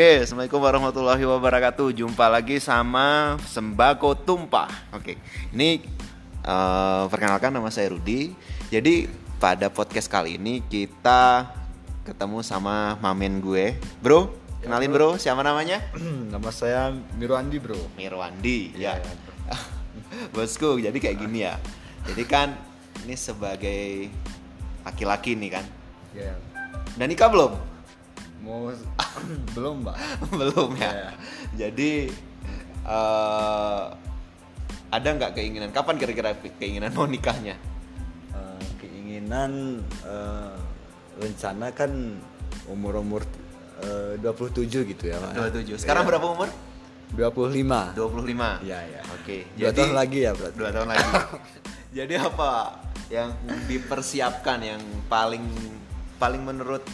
Oke, Assalamualaikum warahmatullahi wabarakatuh. Jumpa lagi sama Sembako Tumpah. Oke, ini eh, perkenalkan nama saya Rudi. Jadi pada podcast kali ini kita ketemu sama mamen gue, bro. Kenalin bro, siapa namanya? Nama saya Mirwandi bro. Mirwandi. Ya, ya, bosku. Jadi kayak gini ya. Jadi kan ini sebagai laki-laki nih kan. Ya. Udah nikah belum? Mau belum mbak? belum ya. Iya. Jadi eh ada nggak keinginan? Kapan kira-kira keinginan mau nikahnya? Eh, keinginan eh, rencana kan umur umur 27 gitu ya Mbak. 27. Sekarang berapa umur? 25. 25. Iya ya. Oke. Dua tahun lagi ya berarti. Dua tahun lagi. Jadi apa yang dipersiapkan yang paling paling menurut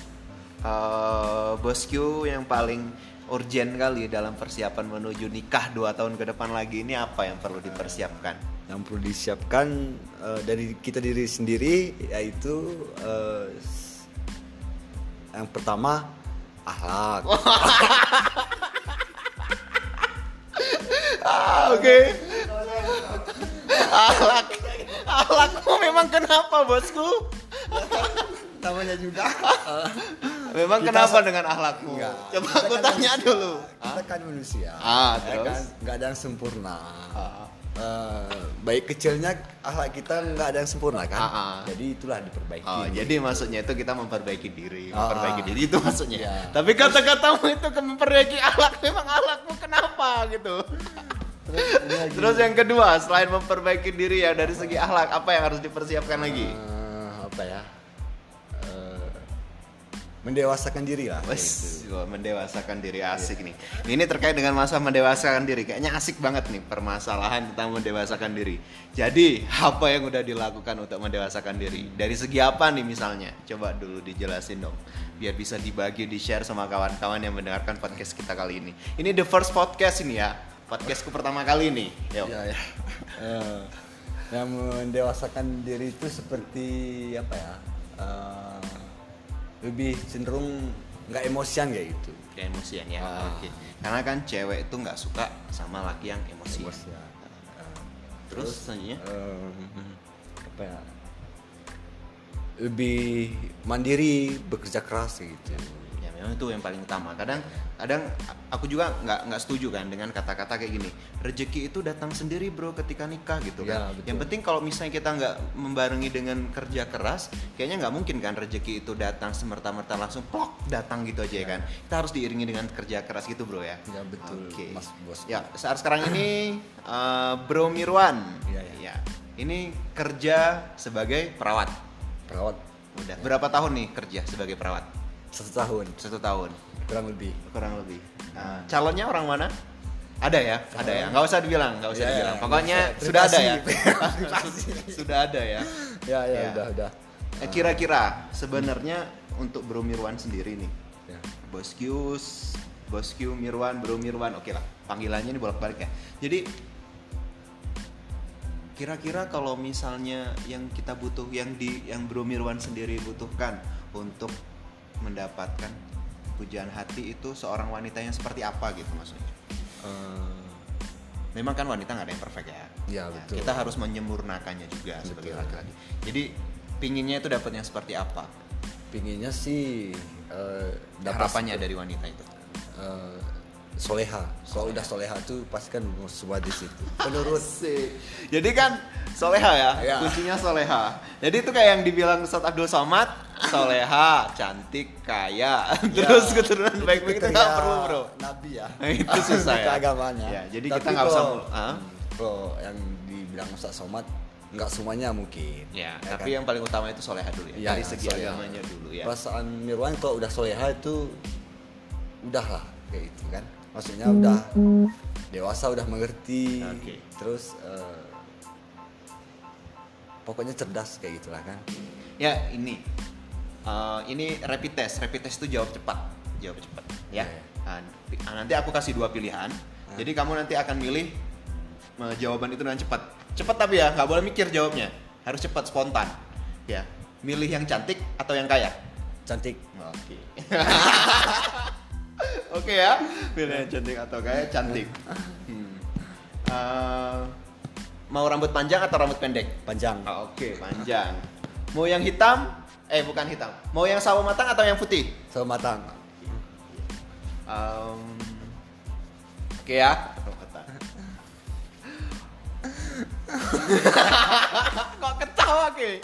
eh, bosku yang paling urgent kali dalam persiapan menuju nikah dua tahun ke depan lagi ini apa yang perlu dipersiapkan? Yang perlu disiapkan eh, dari kita diri sendiri yaitu s- yang pertama akhlak. Ah, oke. Alak. Alakmu memang kenapa, bosku? Namanya juga. Memang Kita kenapa dengan akhlakmu? Enggak. Coba Kita aku kan tanya manusia. dulu. Kita kan manusia. Ah, ya terus? kan? Nggak ada yang sempurna. Ah. Eh, baik kecilnya akhlak kita nggak ada yang sempurna kan. Ah, ah. Jadi itulah diperbaiki. Oh, jadi maksudnya itu kita memperbaiki diri, Ah, memperbaiki diri itu maksudnya. Iya. Tapi kata-katamu itu ke memperbaiki akhlak, memang akhlakmu kenapa gitu? Terus, Terus yang kedua, selain memperbaiki diri ya dari segi akhlak, apa yang harus dipersiapkan lagi? eh, apa ya? Mendewasakan diri lah. Wes, gitu. mendewasakan diri asik nih. Ini terkait dengan masa mendewasakan diri. Kayaknya asik banget nih permasalahan tentang mendewasakan diri. Jadi, apa yang udah dilakukan untuk mendewasakan diri? Dari segi apa nih misalnya? Coba dulu dijelasin dong. Biar bisa dibagi, di-share sama kawan-kawan yang mendengarkan podcast kita kali ini. Ini the first podcast ini ya. Podcastku pertama kali nih. Yuk. Ya, ya. Eh, yang mendewasakan diri itu seperti apa ya? Eh, lebih cenderung nggak emosian kayak gitu. Kayak emosian ya. Ah. Oke. Karena kan cewek itu nggak suka sama laki yang emosi. Emosian. Terus selanjutnya? eh, apa ya? Lebih mandiri, bekerja keras gitu. ya memang itu yang paling utama kadang kadang aku juga nggak nggak setuju kan dengan kata-kata kayak gini. Rezeki itu datang sendiri bro ketika nikah gitu kan. Ya, betul. yang penting kalau misalnya kita nggak membarengi dengan kerja keras kayaknya nggak mungkin kan rezeki itu datang semerta-merta langsung plok datang gitu aja ya kan. Kita harus diiringi dengan kerja keras gitu bro ya. Ya, betul, Oke. Mas Bos. ya saat sekarang ini eh, bro Mirwan. Iya, iya. ya ini kerja sebagai perawat. Perawat. Udah berapa tahun nih kerja sebagai perawat? Satu tahun. Satu tahun kurang lebih. kurang lebih. Nah, calonnya orang mana? Ada ya, ada ya. Nggak usah dibilang, nggak usah Ya, ya, dibilang. nggak Pokoknya sudah ada ya. Sudah ada ya. Ya ya, Ya. udah udah. Eh, Kira-kira sebenarnya untuk Bro Mirwan sendiri nih, Ya. Boskius, Boskiu Mirwan, Bro Mirwan, oke lah. Panggilannya ini bolak-balik ya. Jadi kira-kira kalau misalnya yang kita butuh, yang di, yang Bro Mirwan sendiri butuhkan untuk mendapatkan pujian hati itu seorang wanita yang seperti apa gitu maksudnya? Eh, Memang kan wanita nggak ada yang perfect ya. Ya, Nah, betul. Kita harus menyempurnakannya juga sebagai Betul. laki-laki. Jadi pinginnya itu dapat yang seperti apa? pinginnya sih dapat Harapannya dari wanita itu. eh, soleha. Kalau udah soleha tuh pasti kan semua di situ. Menurut Jadi kan soleha ya, Ya. kuncinya soleha. Jadi itu kayak yang dibilang Ustaz Abdul Somad, soleha, cantik, kaya, terus keturunan baik-baik itu nggak kriteria perlu bro. Nabi ya. Itu susah ya. Keagamanya. Ya, jadi Tapi kita nggak usah ah? Kalau yang dibilang Ustaz Somad nggak semuanya mungkin. Ya, Ya tapi kan? yang paling utama itu soleha dulu ya. Iya, dari ya, segi soleha. agamanya dulu ya. Perasaan Mirwan kalau udah soleha itu udah lah kayak gitu kan. Maksudnya udah dewasa udah mengerti. Oke. Terus eh, pokoknya cerdas kayak gitulah kan. Ya ini, Eh, ini rapid test. Rapid test itu jawab cepat, jawab cepat. Ya. Nah, pi- nanti aku kasih dua pilihan. Jadi kamu nanti akan milih eh, jawaban itu dengan cepat. Cepat tapi ya, nggak boleh mikir jawabnya. Harus cepat, spontan. Ya. Milih yang cantik atau yang kaya? Cantik. Oke. Oke ya, pilih yang cantik atau kayak cantik. Hmm. Eh, mau rambut panjang atau rambut pendek? Panjang. Oh, Oke, panjang. Mau yang hitam? Eh, bukan hitam. Mau yang sawo matang atau yang putih? Sawo matang. Em, Oke ya. Sawo matang. Kok ketawa ke?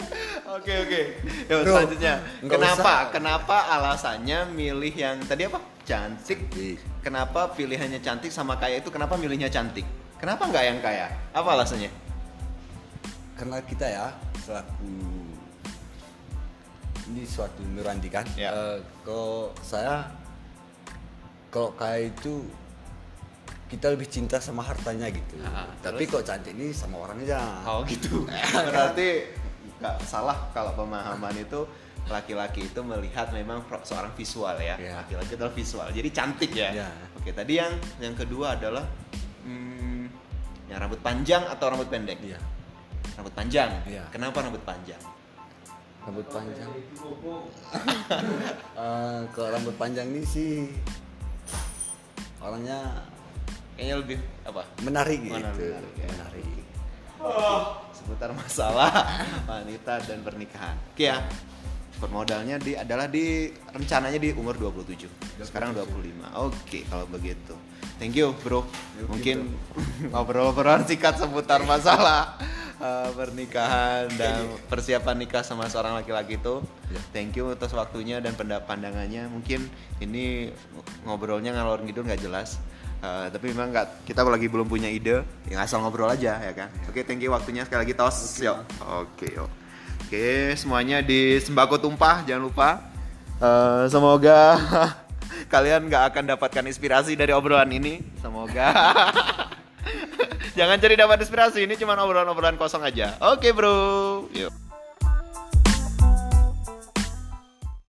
Oke oke. Ya, Bro, selanjutnya. Kenapa? usah. Kenapa alasannya milih yang tadi apa? Cantik. Cantik. Kenapa pilihannya cantik sama kaya itu? Kenapa milihnya cantik? Kenapa nggak yang kaya? Apa alasannya? Karena kita ya selaku ini suatu nurandi kan. Ya. Eh, kalau saya kalau kaya itu kita lebih cinta sama hartanya gitu. Ah, Tapi kok cantik ini sama orangnya. Oh gitu. Berarti nggak salah kalau pemahaman itu laki-laki itu melihat memang seorang visual ya. Iya. Laki-laki adalah visual. Jadi cantik ya. Iya. Oke, tadi yang yang kedua adalah hmm, yang rambut panjang atau rambut pendek? Iya. Rambut panjang. Iya. Kenapa rambut panjang? Rambut panjang. Eh, kalau rambut panjang ini sih orangnya Kayaknya lebih apa? menarik gitu. Menarik, ya. Menarik. seputar masalah wanita dan pernikahan. Oke ya. Permodalnya di adalah di rencananya di umur 27. Sekarang 25. Oke, kalau begitu. Thank you, Bro. Mungkin ngobrol-ngobrolan singkat seputar masalah eh, pernikahan dan persiapan nikah sama seorang laki-laki itu. Ya. Thank you atas waktunya dan pandangannya. Mungkin ini ngobrolnya ngalor ngidul nggak jelas. Eh, tapi memang nggak kita lagi belum punya ide yang asal ngobrol aja ya kan? Oke thank you waktunya sekali lagi tos. Yuk oke yuk oke semuanya di sembako tumpah jangan lupa. Eh, semoga kalian nggak akan dapatkan inspirasi dari obrolan ini. Semoga jangan cari dapat inspirasi ini cuma obrolan-obrolan kosong aja. Oke bro. Yuk